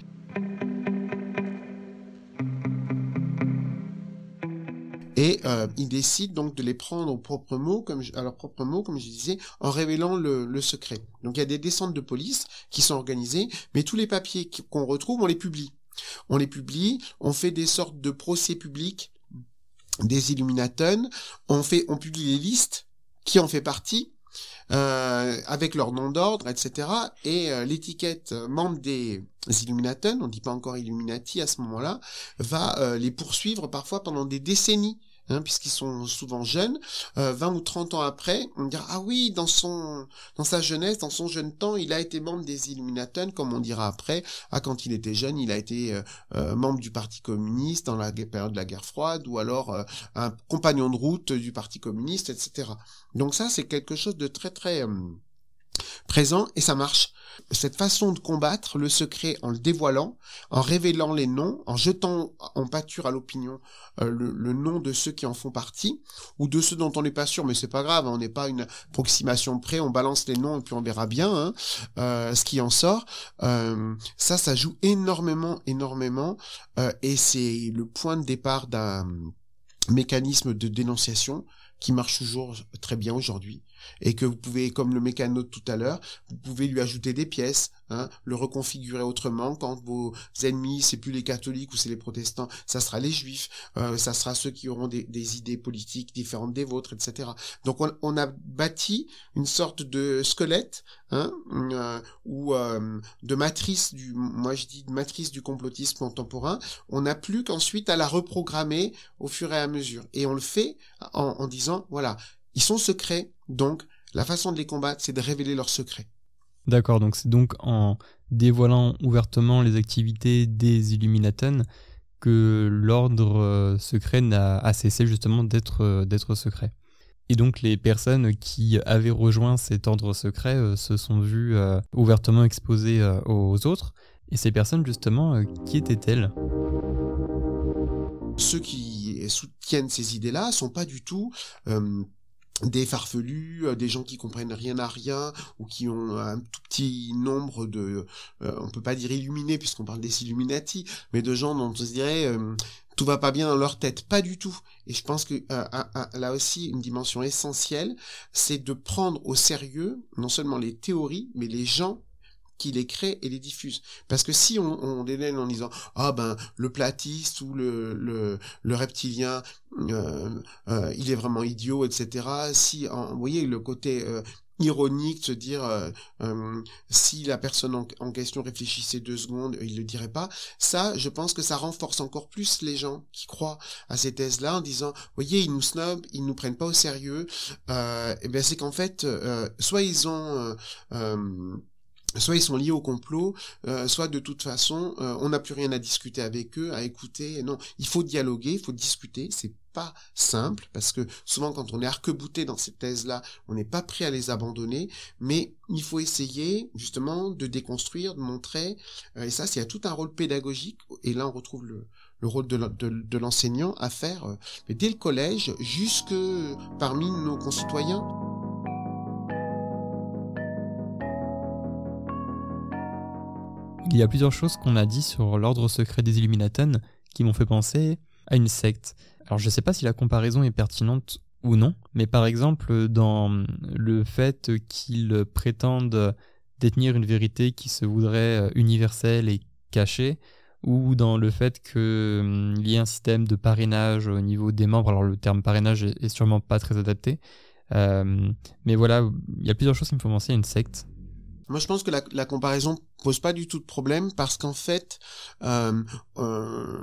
Speaker 1: Et euh, ils décident donc de les prendre à leurs propres mots, comme je disais, en révélant le, secret. Donc il y a des descentes de police qui sont organisées, mais tous les papiers qu'on retrouve, on les publie. On les publie, on fait des sortes de procès publics des Illuminatons, on on publie les listes qui en fait partie, euh, avec leur nom d'ordre, etc. Et euh, l'étiquette membre des Illuminatons, on dit pas encore Illuminati à ce moment-là, va euh, les poursuivre parfois pendant des décennies Hein, puisqu'ils sont souvent jeunes, 20 euh, ou 30 ans après, on dira ah oui, dans son dans sa jeunesse, dans son jeune temps, il a été membre des Illuminatons, comme on dira après, ah quand il était jeune, il a été euh, euh, membre du Parti communiste dans la période de la guerre froide, ou alors un compagnon de route du Parti communiste, etc. Donc ça, c'est quelque chose de très très présent et ça marche. Cette façon de combattre le secret en le dévoilant, en révélant les noms, en jetant en pâture à l'opinion euh, le, nom de ceux qui en font partie, ou de ceux dont on n'est pas sûr, mais c'est pas grave, hein, on n'est pas une approximation près, on balance les noms et puis on verra bien hein, euh, ce qui en sort. Euh, ça, ça joue énormément, énormément, et c'est le point de départ d'un mécanisme de dénonciation qui marche toujours très bien aujourd'hui et que vous pouvez, comme le mécano tout à l'heure, vous pouvez lui ajouter des pièces, hein, le reconfigurer autrement. Quand vos ennemis, c'est plus les catholiques ou c'est les protestants, ça sera les juifs, euh, ça sera ceux qui auront des, idées politiques différentes des vôtres, etc. Donc on, a bâti une sorte de squelette hein, euh, ou euh, de matrice du, moi je dis matrice du complotisme contemporain. On n'a plus qu'ensuite à la reprogrammer au fur et à mesure. Et on le fait en disant voilà ils sont secrets, donc la façon de les combattre, c'est de révéler leurs secrets.
Speaker 2: D'accord, donc c'est donc en dévoilant ouvertement les activités des Illuminatons que l'ordre euh, secret n'a cessé justement d'être euh, d'être secret. Et donc les personnes qui avaient rejoint cet ordre secret euh, se sont vues ouvertement exposées aux autres. Et ces personnes justement, qui étaient-elles
Speaker 1: Ceux qui soutiennent ces idées-là sont pas du tout des farfelus, euh, des gens qui comprennent rien à rien ou qui ont un tout petit nombre de, euh, on peut pas dire illuminés puisqu'on parle des Illuminati, mais de gens dont on se dirait euh, tout va pas bien dans leur tête, pas du tout. Et je pense que là aussi une dimension essentielle, c'est de prendre au sérieux non seulement les théories, mais les gens les créent et les diffusent. Parce que si on, on en disant ah ben le platiste ou le le, reptilien euh, euh, il est vraiment idiot etc. Si vous voyez le côté euh, ironique de se dire si la personne en, question réfléchissait deux secondes, il le dirait pas. Ça, je pense que ça renforce encore plus les gens qui croient à ces thèses-là en disant, voyez, ils nous snobent, ils nous prennent pas au sérieux. Et bien c'est qu'en fait, soit ils ont soit ils sont liés au complot, euh, soit de toute façon, euh, on n'a plus rien à discuter avec eux, à écouter. Non, il faut dialoguer, il faut discuter. C'est pas simple parce que souvent quand on est arc-bouté dans ces thèses-là, on n'est pas prêt à les abandonner. Mais il faut essayer justement de déconstruire, de montrer. Euh, et ça, c'est tout un rôle pédagogique. Et là, on retrouve le, le rôle de l'enseignant à faire dès le collège jusque parmi nos concitoyens.
Speaker 2: Il y a plusieurs choses qu'on a dit sur l'ordre secret des Illuminaten qui m'ont fait penser à une secte. Alors je ne sais pas si la comparaison est pertinente ou non, mais par exemple dans le fait qu'ils prétendent détenir une vérité qui se voudrait universelle et cachée, ou dans le fait qu'il hum, y ait un système de parrainage au niveau des membres. Alors le terme parrainage est, sûrement pas très adapté, euh, mais voilà, il y a plusieurs choses qui me font penser à une secte.
Speaker 1: Moi, je pense que la, la comparaison pose pas du tout de problème parce qu'en fait, euh, euh,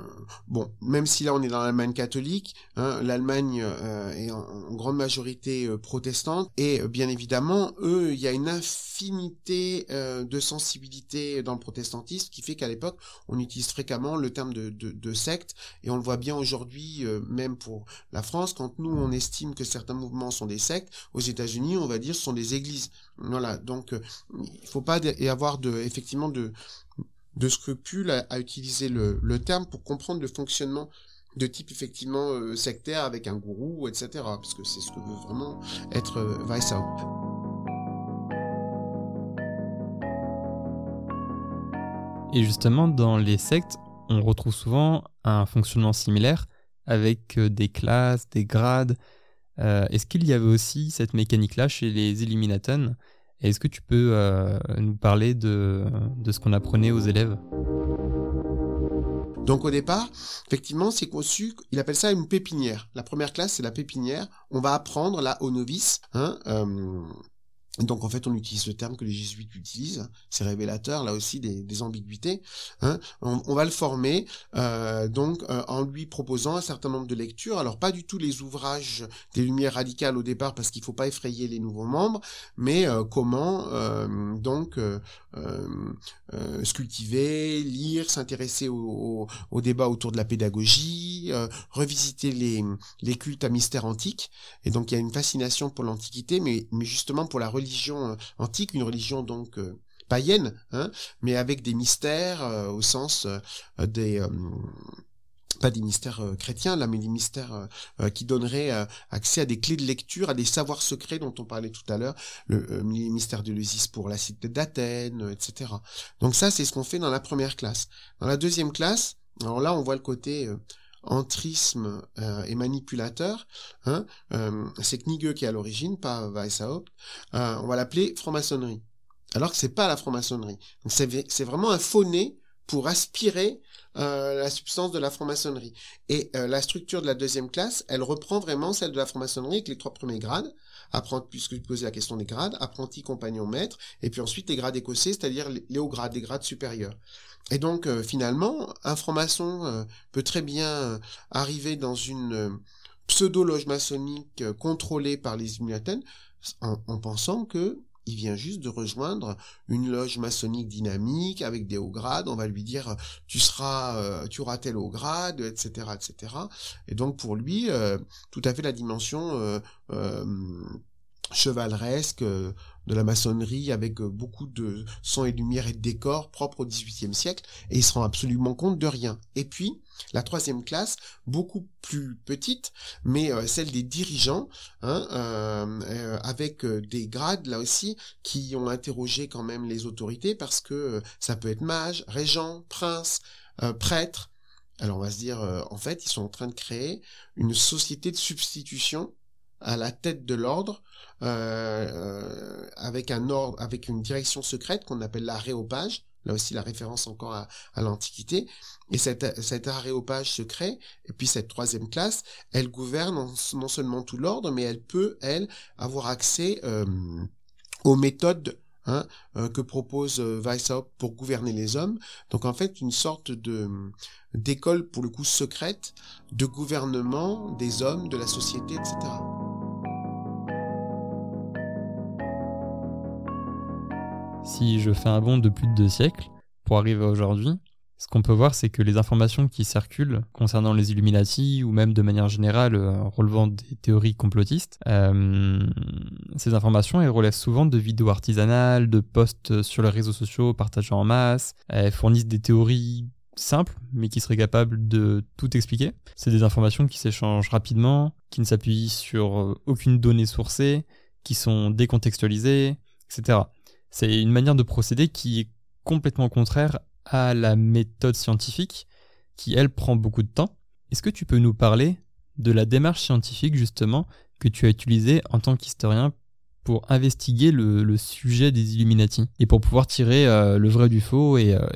Speaker 1: bon, même si là on est dans l'Allemagne catholique, hein, l'Allemagne euh, est en, grande majorité protestante et bien évidemment, eux, il y a une infinité de sensibilité dans le protestantisme qui fait qu'à l'époque, on utilise fréquemment le terme de secte et on le voit bien aujourd'hui, même pour la France, quand nous on estime que certains mouvements sont des sectes, aux États-Unis, on va dire ce sont des églises. Voilà, donc il faut pas y avoir de effectivement de, de scrupules à, utiliser le, terme pour comprendre le fonctionnement de type effectivement euh, sectaire avec un gourou, etc. Parce que c'est ce que veut vraiment être euh.
Speaker 2: Et justement, dans les sectes, on retrouve souvent un fonctionnement similaire avec euh, des classes, des grades. Est-ce qu'il y avait aussi cette mécanique-là chez les Illuminatons? Est-ce que tu peux euh, nous parler de, ce qu'on apprenait aux élèves?
Speaker 1: Donc au départ, effectivement, c'est conçu, il appelle ça une pépinière. La première classe, c'est la pépinière. On va apprendre là aux novices hein, euh, donc en fait, on utilise le terme que les jésuites utilisent. C'est révélateur là aussi des, ambiguïtés. Hein. On, va le former euh, donc euh, en lui proposant un certain nombre de lectures. Alors pas du tout les ouvrages des Lumières radicales au départ parce qu'il faut pas effrayer les nouveaux membres, mais euh, comment donc se cultiver, lire, s'intéresser au, débat autour de la pédagogie, revisiter les, cultes à mystère antique. Et donc il y a une fascination pour l'Antiquité, mais justement pour la religion euh, antique, une religion donc euh, païenne, hein, mais avec des mystères euh, au sens des pas des mystères chrétiens là, mais des mystères qui donneraient accès à des clés de lecture, à des savoirs secrets dont on parlait tout à l'heure, le mystère de l'Eusis pour la cité d'Athènes, etc. Donc ça, c'est ce qu'on fait dans la première classe. Dans la deuxième classe, alors là, on voit le côté entrisme euh, et manipulateur, hein, euh, c'est Knigge qui est à l'origine, pas Weishaupt, euh, on va l'appeler franc-maçonnerie. Alors que c'est pas la franc-maçonnerie. C'est vraiment un faux-nez pour aspirer la substance de la franc-maçonnerie. Et la structure de la deuxième classe, elle reprend vraiment celle de la franc-maçonnerie avec les trois premiers grades, apprenti, puisque tu posais la question des grades, apprenti, compagnon, maître, et puis ensuite les grades écossais, c'est-à-dire les hauts grades, les grades supérieurs. Et donc euh, finalement, un franc-maçon euh, peut très bien euh, arriver dans une pseudo-loge maçonnique contrôlée par les Illuminaten en, pensant que il vient juste de rejoindre une loge maçonnique dynamique avec des hauts grades. On va lui dire tu seras, tu auras tel haut grade, etc., etc. Et donc pour lui, tout à fait la dimension chevaleresque euh, de la maçonnerie avec euh, beaucoup de son et lumière et de décors propres au XVIIIe siècle et il se rend absolument compte de rien. Et puis la troisième classe, beaucoup plus petite, mais euh, celle des dirigeants, hein, avec des grades là aussi qui ont interrogé quand même les autorités parce que ça peut être mage, régent, prince, prêtre, Alors on va se dire, euh, en fait, ils sont en train de créer une société de substitution à la tête de l'ordre euh, avec une direction secrète qu'on appelle l'aréopage. Là aussi, la référence encore à, l'Antiquité. Et cet, cet aréopage secret, et puis cette troisième classe, elle gouverne non seulement tout l'ordre, mais elle peut, elle, avoir accès aux méthodes Hein, euh, que propose euh, pour gouverner les hommes. Donc en fait une sorte d'école pour le coup secrète de gouvernement des hommes, de la société, etc.
Speaker 2: Si je fais un bond de plus de deux siècles pour arriver aujourd'hui, ce qu'on peut voir, c'est que les informations qui circulent concernant les Illuminati, ou même de manière générale euh, relevant des théories complotistes, euh, ces informations elles relèvent souvent de vidéos artisanales, de posts sur les réseaux sociaux partagés en masse, elles fournissent des théories simples, mais qui seraient capables de tout expliquer. C'est des informations qui s'échangent rapidement, qui ne s'appuient sur euh, aucune donnée sourcée, qui sont décontextualisées, etc. C'est une manière de procéder qui est complètement contraire à la méthode scientifique, qui elle prend beaucoup de temps. Est-ce que tu peux nous parler de la démarche scientifique justement que tu as utilisée en tant qu'historien pour investiguer le, sujet des Illuminati et pour pouvoir tirer euh, le vrai du faux et, euh,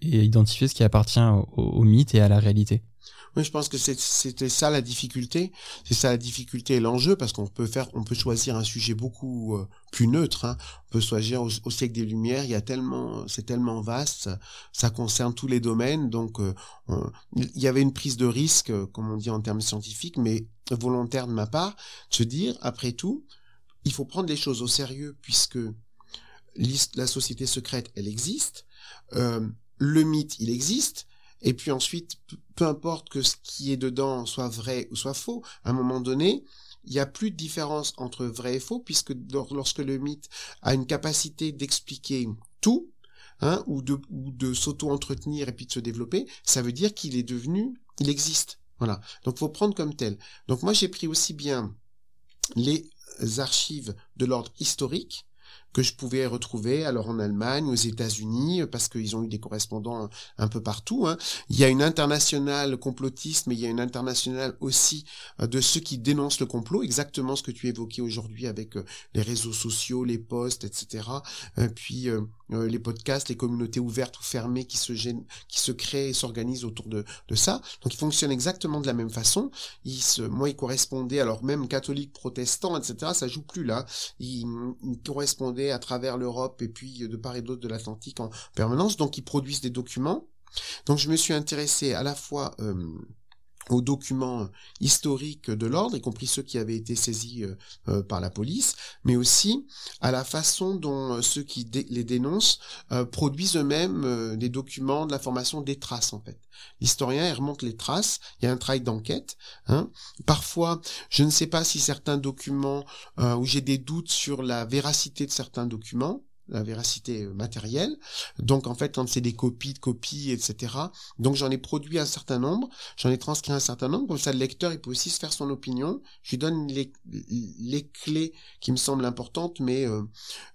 Speaker 2: identifier ce qui appartient au mythe et à la réalité?
Speaker 1: Oui, je pense que c'était ça la difficulté. C'est ça la difficulté et l'enjeu parce qu'on peut faire, on peut choisir un sujet beaucoup euh, plus neutre. Hein. On peut choisir au, siècle des Lumières. Il y a tellement, c'est tellement vaste. Ça, concerne tous les domaines. Donc, euh, il y avait une prise de risque, comme on dit en termes scientifiques, mais volontaire de ma part, de se dire, après tout, il faut prendre les choses au sérieux puisque la société secrète, elle existe. Euh, le mythe, il existe. Et puis ensuite, peu importe que ce qui est dedans soit vrai ou soit faux, à un moment donné, il n'y a plus de différence entre vrai et faux, puisque lorsque le mythe a une capacité d'expliquer tout, hein, ou de, ou de s'auto-entretenir et puis de se développer, ça veut dire qu'il est devenu, il existe. Voilà. Donc faut prendre comme tel. Donc moi j'ai pris aussi bien les archives de l'ordre historique, que je pouvais retrouver alors en Allemagne, aux États-Unis, parce qu'ils ont eu des correspondants un peu partout. Hein. Il y a une internationale complotiste, mais il y a une internationale aussi euh, de ceux qui dénoncent le complot, exactement ce que tu évoquais aujourd'hui avec euh, les réseaux sociaux, les posts, etc. Euh, puis les podcasts, les communautés ouvertes ou fermées qui se gênent, qui se créent et s'organisent autour de, ça. Donc ils fonctionnent exactement de la même façon. Ils se, moi, ils correspondaient, alors même catholiques, protestants, etc. Ça joue plus là. Ils correspondaient à travers l'Europe et puis de part et d'autre de l'Atlantique en permanence. Donc ils produisent des documents. Donc je me suis intéressé à la fois euh, aux documents historiques de l'ordre, y compris ceux qui avaient été saisis euh, euh, par la police, mais aussi à la façon dont euh, ceux qui les dénoncent produisent eux-mêmes des documents, de la formation, des traces en fait. L'historien remonte les traces, il y a un travail d'enquête. Hein. Parfois, je ne sais pas si certains documents, où j'ai des doutes sur la véracité de certains documents, la véracité euh, matérielle. Donc en fait, quand c'est des copies de copies, etc. Donc j'en ai produit un certain nombre, j'en ai transcrit un certain nombre, comme ça le lecteur il peut aussi se faire son opinion. Je lui donne les, clés qui me semblent importantes, mais euh,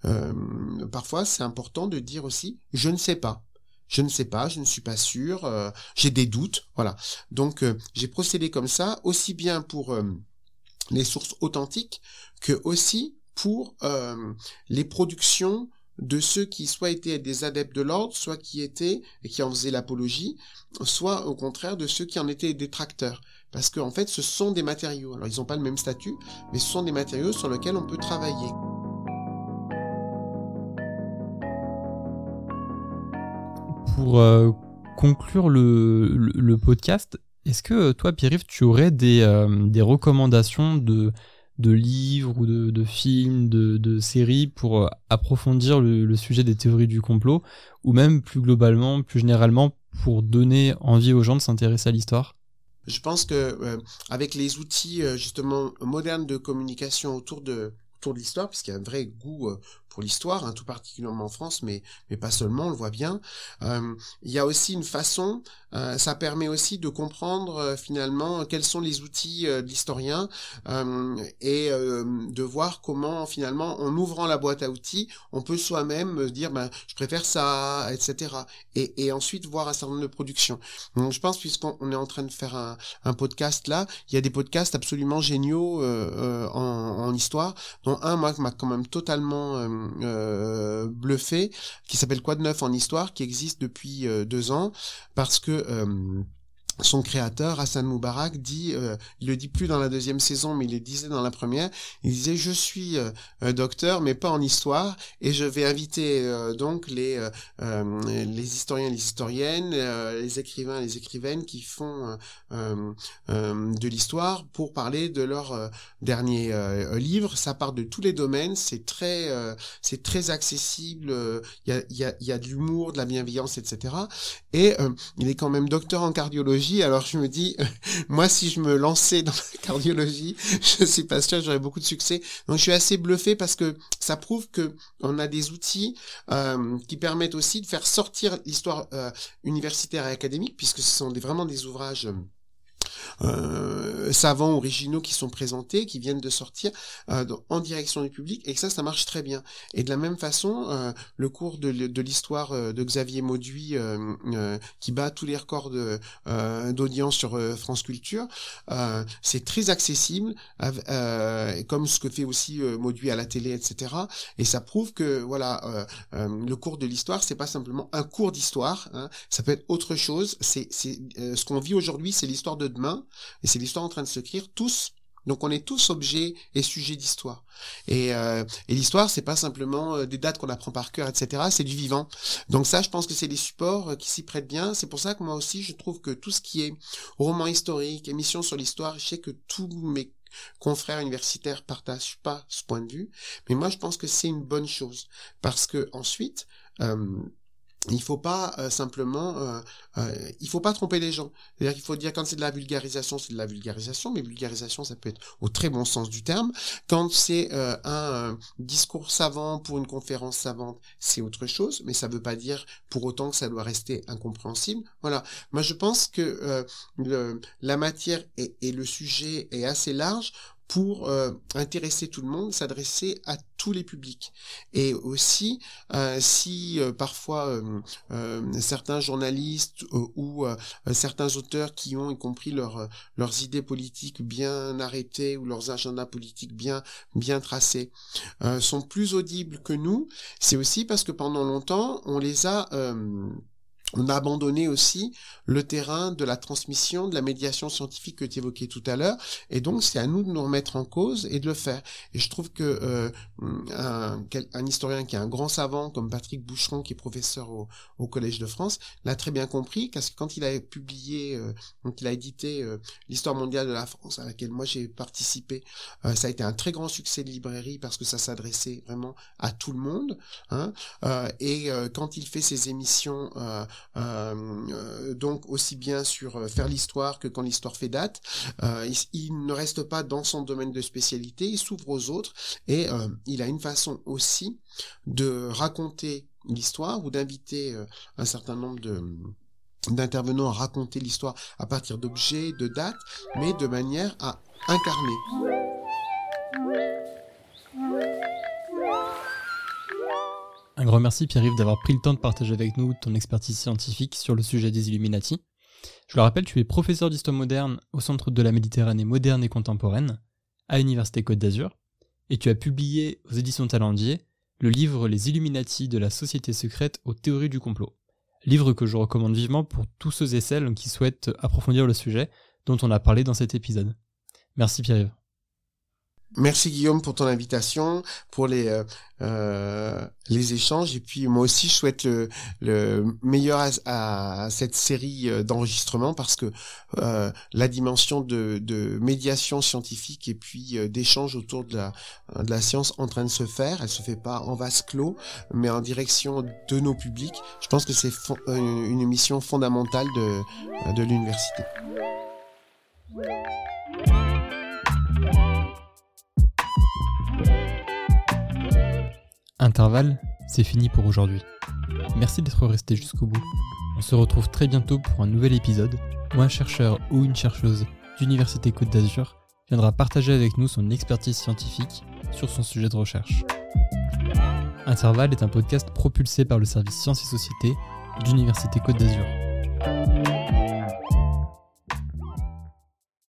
Speaker 1: euh, parfois c'est important de dire aussi je ne sais pas. Je ne sais pas, je ne suis pas sûr, j'ai des doutes, voilà. Donc j'ai procédé comme ça, aussi bien pour les sources authentiques que aussi pour les productions de ceux qui soit étaient des adeptes de l'ordre, soit qui étaient et qui en faisaient l'apologie, soit au contraire de ceux qui en étaient détracteurs. Parce qu'en en fait, ce sont des matériaux. Alors, ils n'ont pas le même statut, mais ce sont des matériaux sur lesquels on peut travailler.
Speaker 2: Pour euh, conclure le, podcast, est-ce que toi, Pierre-Yves, tu aurais des, euh, des recommandations de de livres ou de, films, de, séries pour euh, approfondir le, sujet des théories du complot, ou même plus globalement, plus généralement, pour donner envie aux gens de s'intéresser à l'histoire.
Speaker 1: Je pense que euh, avec les outils euh, justement modernes de communication autour de autour de l'histoire, puisqu'il y a un vrai goût l'histoire, hein, tout particulièrement en France, mais, mais pas seulement, on le voit bien. Euh, il y a aussi une façon, euh, ça permet aussi de comprendre euh, finalement quels sont les outils de l'historien et de voir comment finalement en ouvrant la boîte à outils, on peut soi-même dire ben, je préfère ça, etc. Et, ensuite voir un certain nombre de productions. Donc je pense puisqu'on est en train de faire un, podcast là, il y a des podcasts absolument géniaux en, en, histoire, dont un moi m'a quand même totalement euh, bluffé qui s'appelle Quoi de neuf en histoire, qui existe depuis euh, deux ans, parce que euh, son créateur, Hassan Moubarak, dit, euh, il le dit plus dans la deuxième saison, mais il le disait dans la première, il disait, je suis euh, docteur, mais pas en histoire, et je vais inviter euh, donc les, les historiens les historiennes, les écrivains les écrivaines qui font de l'histoire pour parler de leur dernier livre. Ça part de tous les domaines, c'est très, très accessible, il y a, y, a, y a de l'humour, de la bienveillance, etc. Et il est quand même docteur en cardiologie alors je me dis, moi si je me lançais dans la cardiologie, je suis pas sûr j'aurais beaucoup de succès. Donc je suis assez bluffé parce que ça prouve que on a des outils euh, qui permettent aussi de faire sortir l'histoire euh, universitaire et académique, puisque ce sont des, vraiment des ouvrages euh, savants originaux qui sont présentés, qui viennent de sortir euh, en direction du public, et ça, ça marche très bien. Et de la même façon, euh, le cours de, de l'histoire de Xavier Mauduit, qui bat tous les records d'audience sur France Culture, c'est très accessible, comme ce que fait aussi Mauduit à la télé, etc. Et ça prouve que voilà, le cours de l'histoire, c'est pas simplement un cours d'histoire, hein, ça peut être autre chose. C'est ce qu'on vit aujourd'hui, c'est l'histoire de demain et c'est l'histoire en train de s'écrire tous. Donc on est tous objets et sujets d'histoire. Et, euh, et l'histoire, c'est pas simplement euh, des dates qu'on apprend par cœur, etc. C'est du vivant. Donc ça, je pense que c'est des supports euh, qui s'y prêtent bien. C'est pour ça que moi aussi, je trouve que tout ce qui est roman historique, émission sur l'histoire, je sais que tous mes confrères universitaires partagent pas ce point de vue, mais moi je pense que c'est une bonne chose parce que ensuite il faut pas euh, simplement euh, euh, il faut pas tromper les gens. C'est-à-dire qu'il faut dire quand c'est de la vulgarisation c'est de la vulgarisation mais vulgarisation ça peut être au très bon sens du terme. Quand c'est un, discours savant pour une conférence savante c'est autre chose mais ça veut pas dire pour autant que ça doit rester incompréhensible. Voilà. Moi je pense que la matière et le sujet est assez large pour euh, intéresser tout le monde, s'adresser à tous les publics. Et aussi, euh, si euh, parfois certains journalistes ou certains auteurs qui ont y compris leur, leurs idées politiques bien arrêtées ou leurs agendas politiques bien bien tracés sont plus audibles que nous, c'est aussi parce que pendant longtemps on les a on a abandonné aussi le terrain de la transmission, de la médiation scientifique que tu évoquais tout à l'heure, et donc c'est à nous de nous remettre en cause et de le faire. Et je trouve que euh, un, historien qui est un grand savant comme Patrick Boucheron, qui est professeur au, Collège de France, l'a très bien compris, parce que quand il a publié, euh, donc il a édité euh, l'histoire mondiale de la France, à laquelle moi j'ai participé, euh, ça a été un très grand succès de librairie parce que ça s'adressait vraiment à tout le monde. Hein, et quand il fait ses émissions donc aussi bien sur euh, faire l'histoire que quand l'histoire fait date. il, ne reste pas dans son domaine de spécialité, il s'ouvre aux autres et il a une façon aussi de raconter l'histoire ou d'inviter un certain nombre de d'intervenants à raconter l'histoire à partir d'objets, de dates, mais de manière à incarner.
Speaker 2: Un grand merci Pierre-Yves d'avoir pris le temps de partager avec nous ton expertise scientifique sur le sujet des Illuminati. Je le rappelle, tu es professeur d'histoire moderne au Centre de la Méditerranée moderne et contemporaine à l'Université Côte d'Azur, et tu as publié aux éditions Talendier le livre Les Illuminati de la société secrète aux théories du complot. Livre que je recommande vivement pour tous ceux et celles qui souhaitent approfondir le sujet dont on a parlé dans cet épisode. Merci Pierre-Yves.
Speaker 1: Merci Guillaume pour ton invitation, pour les euh, euh, les échanges et puis moi aussi je souhaite le, le meilleur à, cette série euh, d'enregistrements parce que la dimension de, de, médiation scientifique et puis d'échange autour de la, de la science en train de se faire, elle se fait pas en vase clos mais en direction de nos publics. Je pense que c'est une mission fondamentale de, de l'université.
Speaker 2: Intervalle, c'est fini pour aujourd'hui. Merci d'être resté jusqu'au bout. On se retrouve très bientôt pour un nouvel épisode où un chercheur ou une chercheuse d'Université Côte d'Azur viendra partager avec nous son expertise scientifique sur son sujet de recherche. Intervalle est un podcast propulsé par le service Sciences et Sociétés d'Université Côte d'Azur.